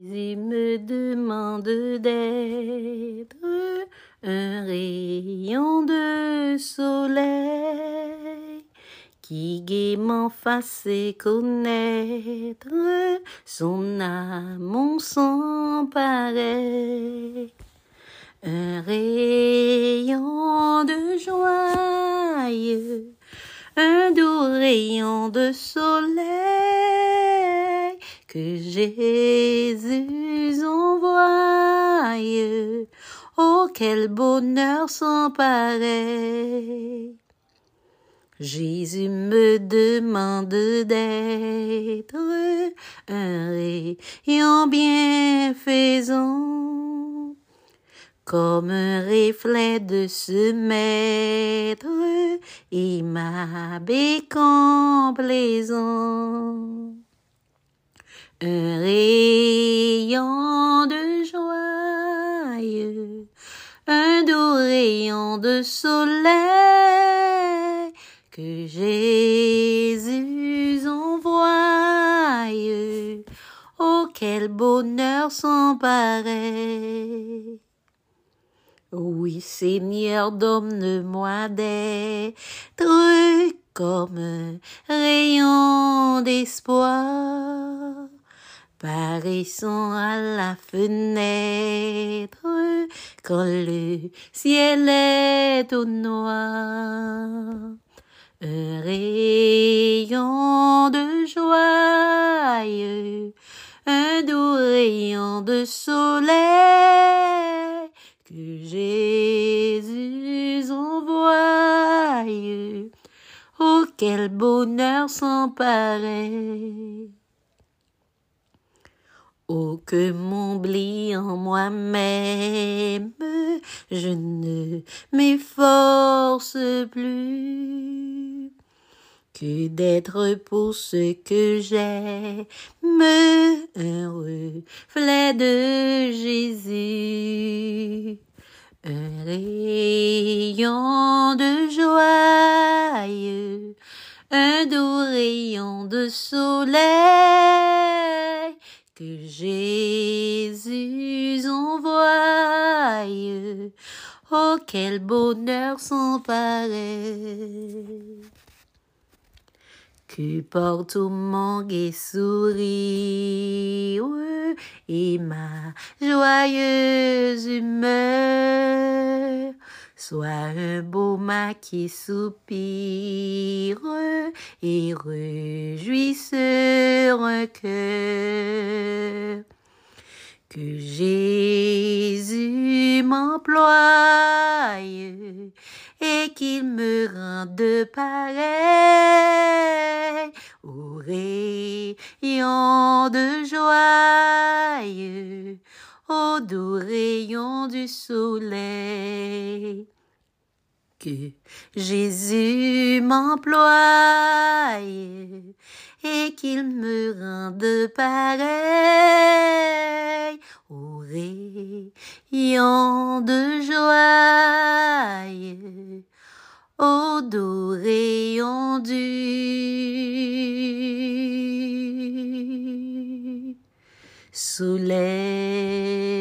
Il me demande d'être un rayon de soleil qui gaiement fasse connaître son amour sans pareil. Un rayon de joie, un doux rayon de soleil Jésus envoie. Oh, quel bonheur sans. Jésus me demande d'être un rayon bienfaisant, comme un reflet de ce maître et ma plaisant. Un rayon de joie, un doux rayon de soleil que Jésus envoie. Oh, quel bonheur sans. Oui, Seigneur, donne-moi d'être comme un rayon d'espoir paraissant à la fenêtre quand le ciel est au noir. Un rayon de joie, un doux rayon de soleil que Jésus envoie. Oh, quel bonheur sans pareil. Oh, que m'oublie en moi-même, je ne m'efforce plus que d'être pour ce que j'aime, un reflet de Jésus, un rayon de joie, un doux rayon de soleil Jésus envoie. Oh, quel bonheur sans pareil. Que porte mon gai sourire et ma joyeuse humeur Sois un beau mât qui soupire et réjouisse un. Que Jésus m'emploie et qu'il me rende pareil au rayon de joie au doux rayon du soleil. Que Jésus m'emploie et qu'il me rende pareil Yon de joie au doux rayon du soleil.